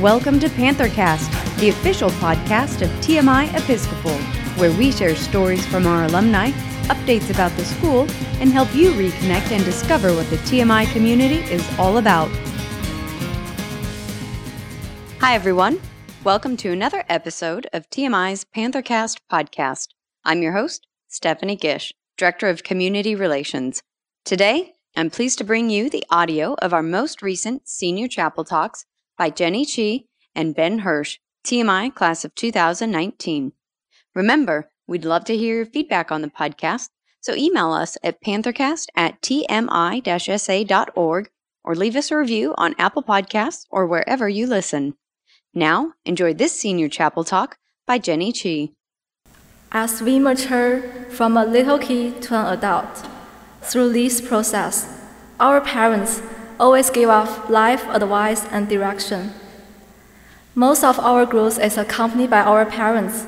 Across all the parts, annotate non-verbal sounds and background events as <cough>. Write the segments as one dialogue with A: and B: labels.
A: Welcome to Panthercast, the official podcast of TMI Episcopal, where we share stories from our alumni, updates about the school, and help you reconnect and discover what the TMI community is all about. Hi, everyone. Welcome to another episode of TMI's Panthercast podcast. I'm your host, Stephanie Gish, Director of Community Relations. Today, I'm pleased to bring you the audio of our most recent Senior Chapel Talks by Jenny Chi and Ben Hirsch, TMI Class of 2019. Remember, we'd love to hear your feedback on the podcast, so email us at panthercast at tmi-sa.org or leave us a review on Apple Podcasts or wherever you listen. Now, enjoy this Senior Chapel Talk by Jenny Chi.
B: As we mature from a little kid to an adult, through this process, our parents always give us life advice and direction. Most of our growth is accompanied by our parents,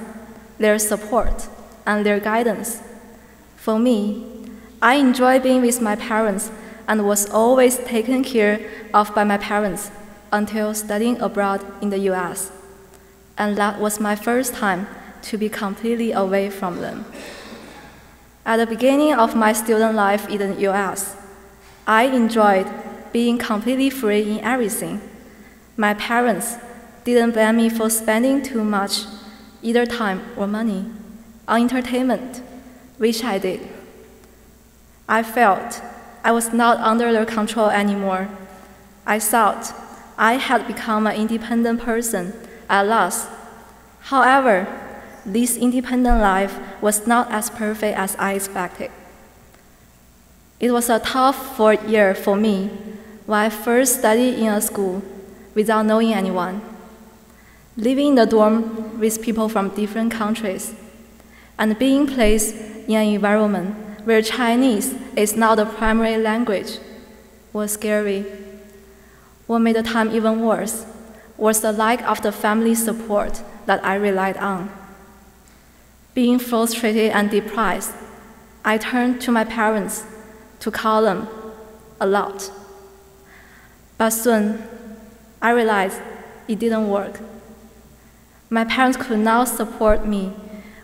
B: their support, and their guidance. For me, I enjoy being with my parents and was always taken care of by my parents until studying abroad in the US. And that was my first time to be completely away from them. At the beginning of my student life in the US, I enjoyed being completely free in everything. My parents didn't blame me for spending too much, either time or money, on entertainment, which I did. I felt I was not under their control anymore. I thought I had become an independent person at last. However, this independent life was not as perfect as I expected. It was a tough fourth year for me when I first studied in a school without knowing anyone, living in the dorm with people from different countries, and being placed in an environment where Chinese is not the primary language was scary. What made the time even worse was the lack of the family support that I relied on. Being frustrated and depressed, I turned to my parents to call them a lot. But soon, I realized it didn't work. My parents could not support me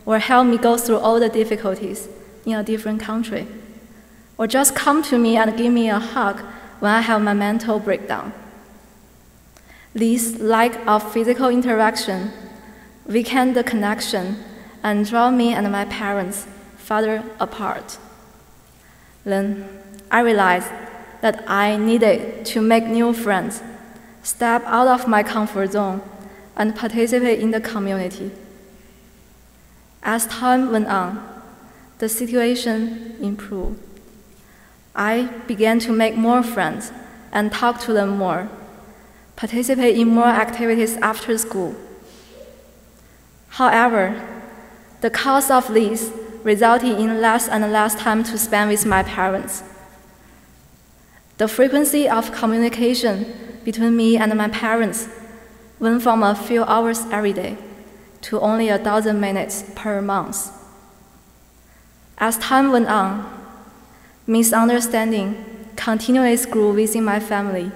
B: or help me go through all the difficulties in a different country, or just come to me and give me a hug when I have my mental breakdown. This lack of physical interaction weakened the connection and draw me and my parents farther apart. Then I realized that I needed to make new friends, step out of my comfort zone, and participate in the community. As time went on, the situation improved. I began to make more friends and talk to them more, participate in more activities after school. However, the cost of this resulted in less and less time to spend with my parents. The frequency of communication between me and my parents went from a few hours every day to only a dozen minutes per month. As time went on, misunderstanding continuously grew within my family.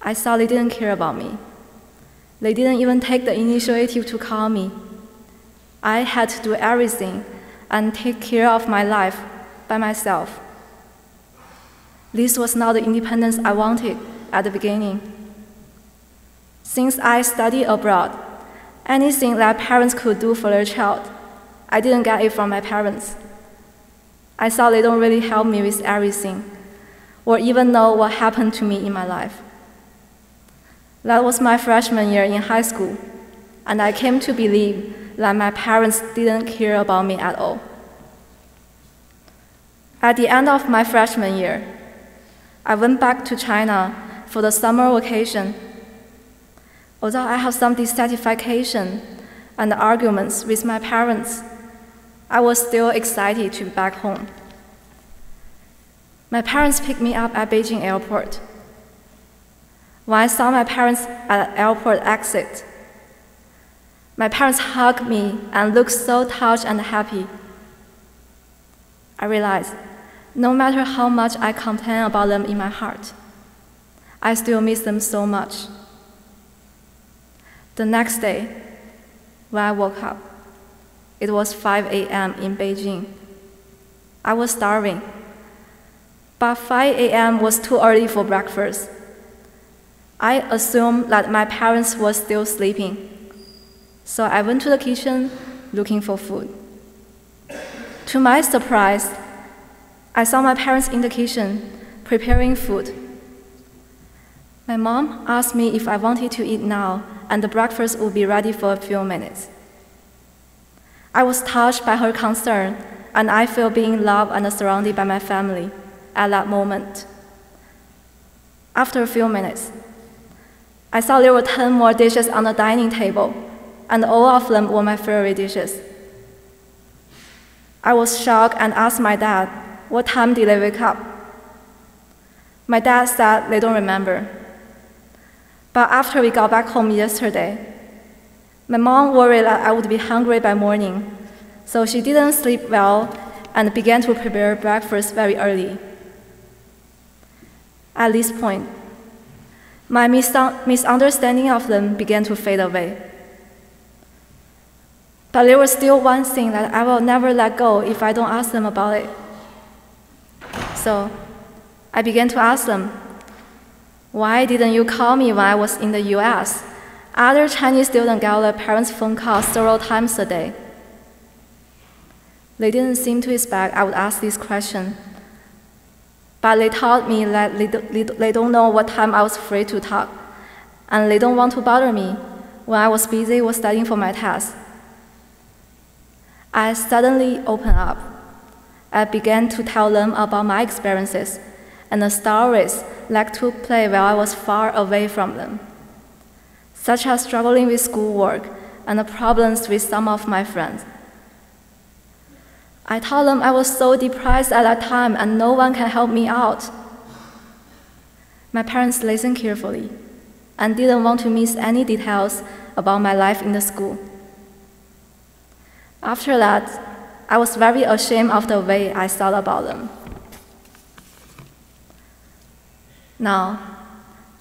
B: I saw they didn't care about me. They didn't even take the initiative to call me. I had to do everything and take care of my life by myself. This was not the independence I wanted at the beginning. Since I studied abroad, anything that parents could do for their child, I didn't get it from my parents. I saw they don't really help me with everything, or even know what happened to me in my life. That was my freshman year in high school, and I came to believe that my parents didn't care about me at all. At the end of my freshman year, I went back to China for the summer vacation. Although I have some dissatisfaction and arguments with my parents, I was still excited to be back home. My parents picked me up at Beijing airport. When I saw my parents at the airport exit, my parents hugged me and looked so touched and happy. I realized no matter how much I complain about them in my heart, I still miss them so much. The next day, when I woke up, it was 5 a.m. in Beijing. I was starving, but 5 a.m. was too early for breakfast. I assumed that my parents were still sleeping, so I went to the kitchen looking for food. To my surprise, I saw my parents in the kitchen preparing food. My mom asked me if I wanted to eat now, and the breakfast would be ready for a few minutes. I was touched by her concern, and I felt being loved and surrounded by my family at that moment. After a few minutes, I saw there were 10 more dishes on the dining table, and all of them were my favorite dishes. I was shocked and asked my dad, What time did they wake up? My dad said they don't remember. But after we got back home yesterday, my mom worried that I would be hungry by morning, so she didn't sleep well and began to prepare breakfast very early. At this point, my misunderstanding of them began to fade away. But there was still one thing that I will never let go if I don't ask them about it. So I began to ask them, Why didn't you call me when I was in the US? Other Chinese students got their parents' phone calls several times a day. They didn't seem to expect I would ask this question. But they told me that they, don't know what time I was free to talk, and they don't want to bother me when I was busy with studying for my test. I suddenly opened up. I began to tell them about my experiences and the stories that took place while I was far away from them, such as struggling with schoolwork and the problems with some of my friends. I told them I was so depressed at that time and no one can help me out. My parents listened carefully and didn't want to miss any details about my life in the school. After that, I was very ashamed of the way I thought about them. Now,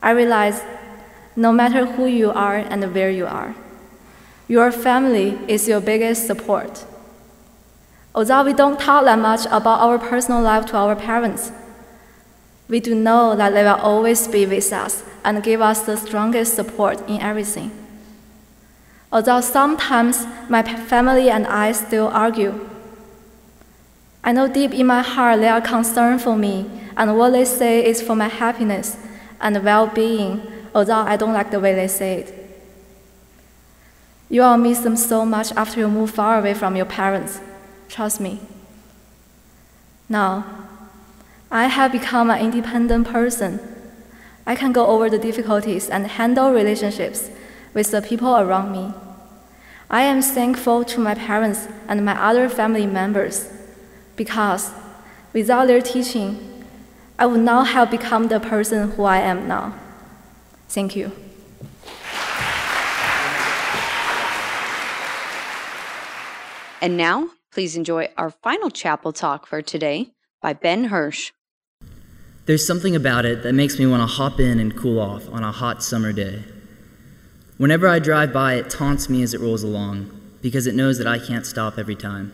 B: I realize no matter who you are and where you are, your family is your biggest support. Although we don't talk that much about our personal life to our parents, we do know that they will always be with us and give us the strongest support in everything although sometimes my family and I still argue. I know deep in my heart they are concerned for me, and what they say is for my happiness and well being, although I don't like the way they say it. You will miss them so much after you move far away from your parents. Trust me. Now, I have become an independent person. I can go over the difficulties and handle relationships with the people around me. I am thankful to my parents and my other family members because without their teaching, I would not have become the person who I am now. Thank you.
A: And now, please enjoy our final chapel talk for today by Ben Hirsch.
C: There's something about it that makes me want to hop in and cool off on a hot summer day. Whenever I drive by, it taunts me as it rolls along, because it knows that I can't stop every time.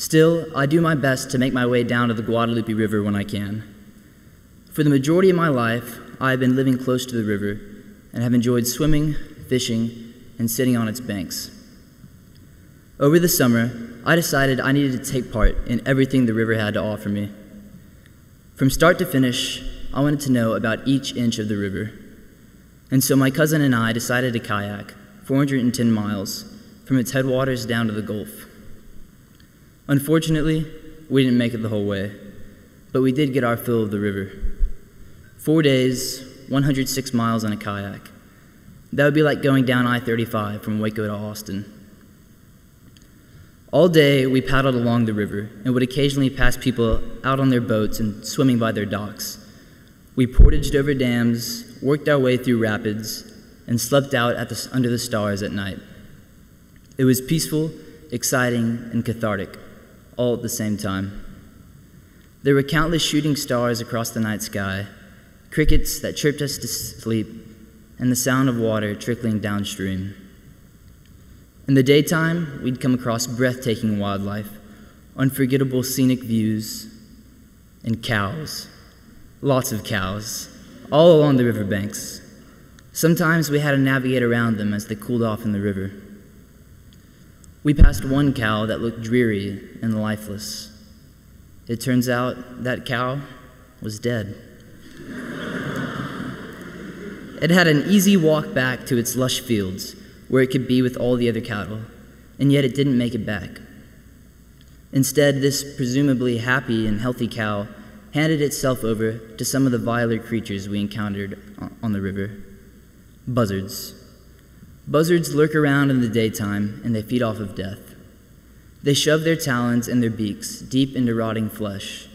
C: Still, I do my best to make my way down to the Guadalupe River when I can. For the majority of my life, I have been living close to the river and have enjoyed swimming, fishing, and sitting on its banks. Over the summer, I decided I needed to take part in everything the river had to offer me. From start to finish, I wanted to know about each inch of the river. And so my cousin and I decided to kayak 410 miles from its headwaters down to the Gulf. Unfortunately, we didn't make it the whole way, but we did get our fill of the river. Four days, 106 miles on a kayak. That would be like going down I 35 from Waco to Austin. All day, we paddled along the river and would occasionally pass people out on their boats and swimming by their docks. We portaged over dams, worked our way through rapids, and slept out the, under the stars at night. It was peaceful, exciting, and cathartic, all at the same time. There were countless shooting stars across the night sky, crickets that chirped us to sleep, and the sound of water trickling downstream. In the daytime, we'd come across breathtaking wildlife, unforgettable scenic views, and cows. Lots of cows, all along the riverbanks. Sometimes we had to navigate around them as they cooled off in the river. We passed one cow that looked dreary and lifeless. It turns out that cow was dead. it had an easy walk back to its lush fields where it could be with all the other cattle, and yet it didn't make it back. Instead, this presumably happy and healthy cow handed itself over to some of the viler creatures we encountered on the river buzzards. Buzzards lurk around in the daytime and they feed off of death. They shove their talons and their beaks deep into rotting flesh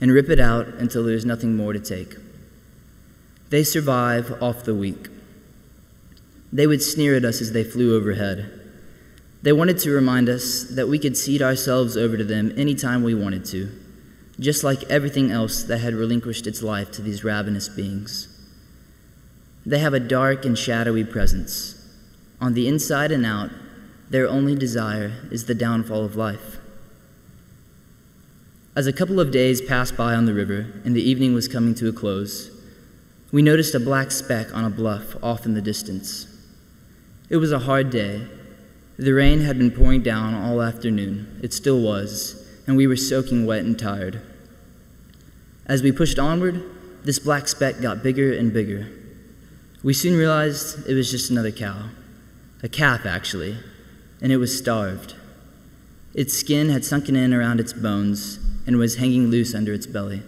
C: and rip it out until there's nothing more to take. They survive off the weak. They would sneer at us as they flew overhead. They wanted to remind us that we could cede ourselves over to them anytime we wanted to, just like everything else that had relinquished its life to these ravenous beings. They have a dark and shadowy presence. On the inside and out, their only desire is the downfall of life. As a couple of days passed by on the river and the evening was coming to a close, we noticed a black speck on a bluff off in the distance. It was a hard day. The rain had been pouring down all afternoon. It still was, and we were soaking wet and tired. As we pushed onward, this black speck got bigger and bigger. We soon realized it was just another cow, a calf actually, and it was starved. Its skin had sunken in around its bones and was hanging loose under its belly.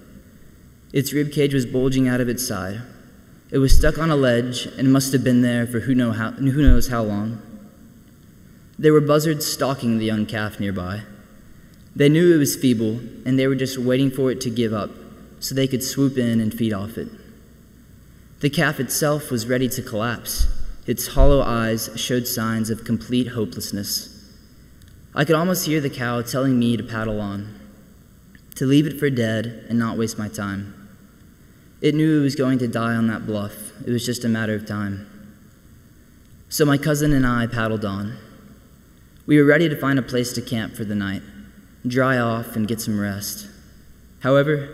C: Its rib cage was bulging out of its side. It was stuck on a ledge and must have been there for who, know how, who knows how long. There were buzzards stalking the young calf nearby. They knew it was feeble, and they were just waiting for it to give up so they could swoop in and feed off it. The calf itself was ready to collapse. Its hollow eyes showed signs of complete hopelessness. I could almost hear the cow telling me to paddle on, to leave it for dead and not waste my time. It knew it was going to die on that bluff. It was just a matter of time. So my cousin and I paddled on. We were ready to find a place to camp for the night, dry off, and get some rest. However,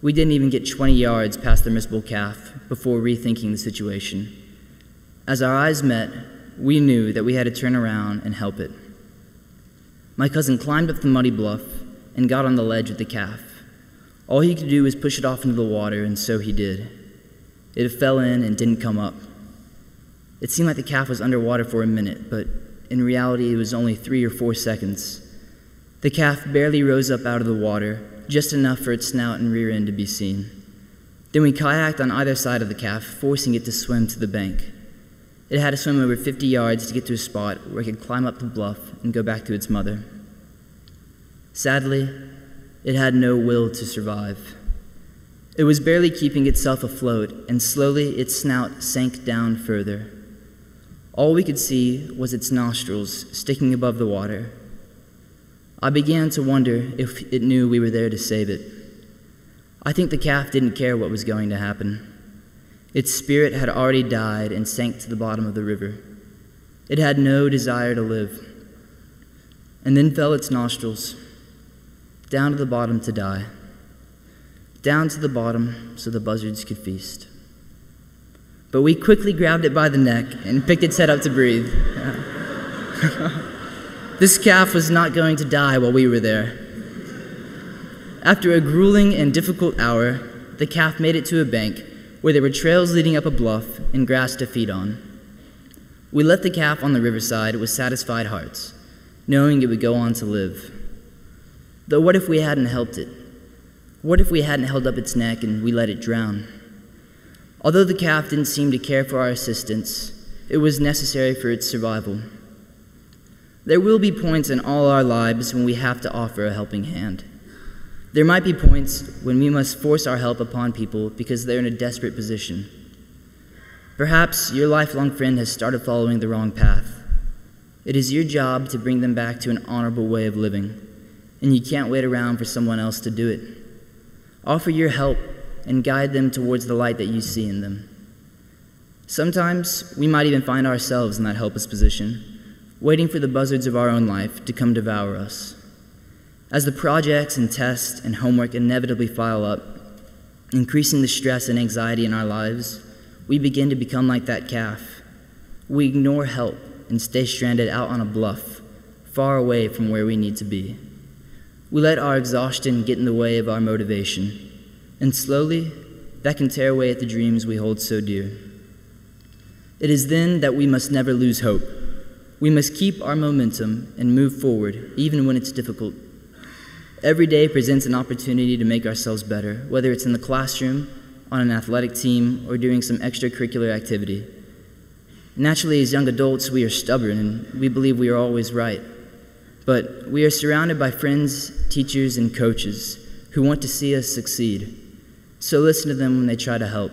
C: we didn't even get 20 yards past the miserable calf before rethinking the situation. As our eyes met, we knew that we had to turn around and help it. My cousin climbed up the muddy bluff and got on the ledge with the calf. All he could do was push it off into the water, and so he did. It fell in and didn't come up. It seemed like the calf was underwater for a minute, but in reality, it was only three or four seconds. The calf barely rose up out of the water just enough for its snout and rear end to be seen. Then we kayaked on either side of the calf, forcing it to swim to the bank. It had to swim over 50 yards to get to a spot where it could climb up the bluff and go back to its mother. Sadly, it had no will to survive. It was barely keeping itself afloat, and slowly its snout sank down further. All we could see was its nostrils sticking above the water I began to wonder if it knew we were there to save it. I think the calf didn't care what was going to happen. Its spirit had already died and sank to the bottom of the river. It had no desire to live. And then fell its nostrils, down to the bottom to die, down to the bottom so the buzzards could feast. But we quickly grabbed it by the neck and picked its head up to breathe. <laughs> This calf was not going to die while we were there. After a grueling and difficult hour, the calf made it to a bank where there were trails leading up a bluff and grass to feed on. We left the calf on the riverside with satisfied hearts, knowing it would go on to live. Though, what if we hadn't helped it? What if we hadn't held up its neck and we let it drown? Although the calf didn't seem to care for our assistance, it was necessary for its survival. There will be points in all our lives when we have to offer a helping hand. There might be points when we must force our help upon people because they're in a desperate position. Perhaps your lifelong friend has started following the wrong path. It is your job to bring them back to an honorable way of living, and you can't wait around for someone else to do it. Offer your help and guide them towards the light that you see in them. Sometimes we might even find ourselves in that helpless position, waiting for the buzzards of our own life to come devour us. As the projects and tests and homework inevitably file up, increasing the stress and anxiety in our lives, we begin to become like that calf. We ignore help and stay stranded out on a bluff, far away from where we need to be. We let our exhaustion get in the way of our motivation, and slowly, that can tear away at the dreams we hold so dear. It is then that we must never lose hope. We must keep our momentum and move forward, even when it's difficult. Every day presents an opportunity to make ourselves better, whether it's in the classroom, on an athletic team, or doing some extracurricular activity. Naturally, as young adults, we are stubborn and we believe we are always right. But we are surrounded by friends, teachers, and coaches who want to see us succeed. So listen to them when they try to help.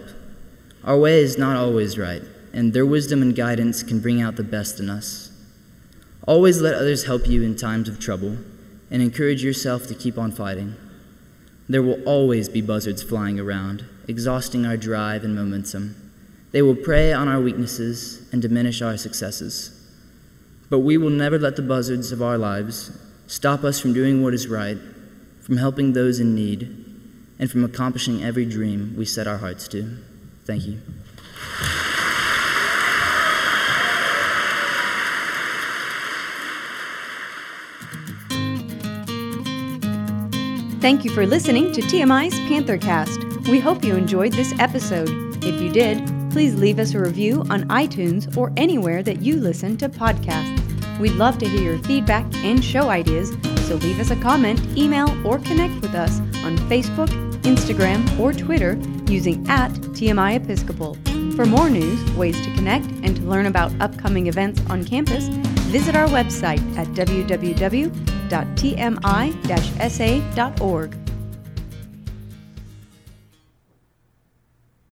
C: Our way is not always right, and their wisdom and guidance can bring out the best in us. Always let others help you in times of trouble and encourage yourself to keep on fighting. There will always be buzzards flying around, exhausting our drive and momentum. They will prey on our weaknesses and diminish our successes. But we will never let the buzzards of our lives stop us from doing what is right, from helping those in need, and from accomplishing every dream we set our hearts to. Thank you.
A: Thank you for listening to TMI's Panthercast. We hope you enjoyed this episode. If you did, please leave us a review on iTunes or anywhere that you listen to podcasts. We'd love to hear your feedback and show ideas, so leave us a comment, email, or connect with us on Facebook, Instagram, or Twitter using at TMI Episcopal. For more news, ways to connect, and to learn about upcoming events on campus, visit our website at www.tmi-sa.org.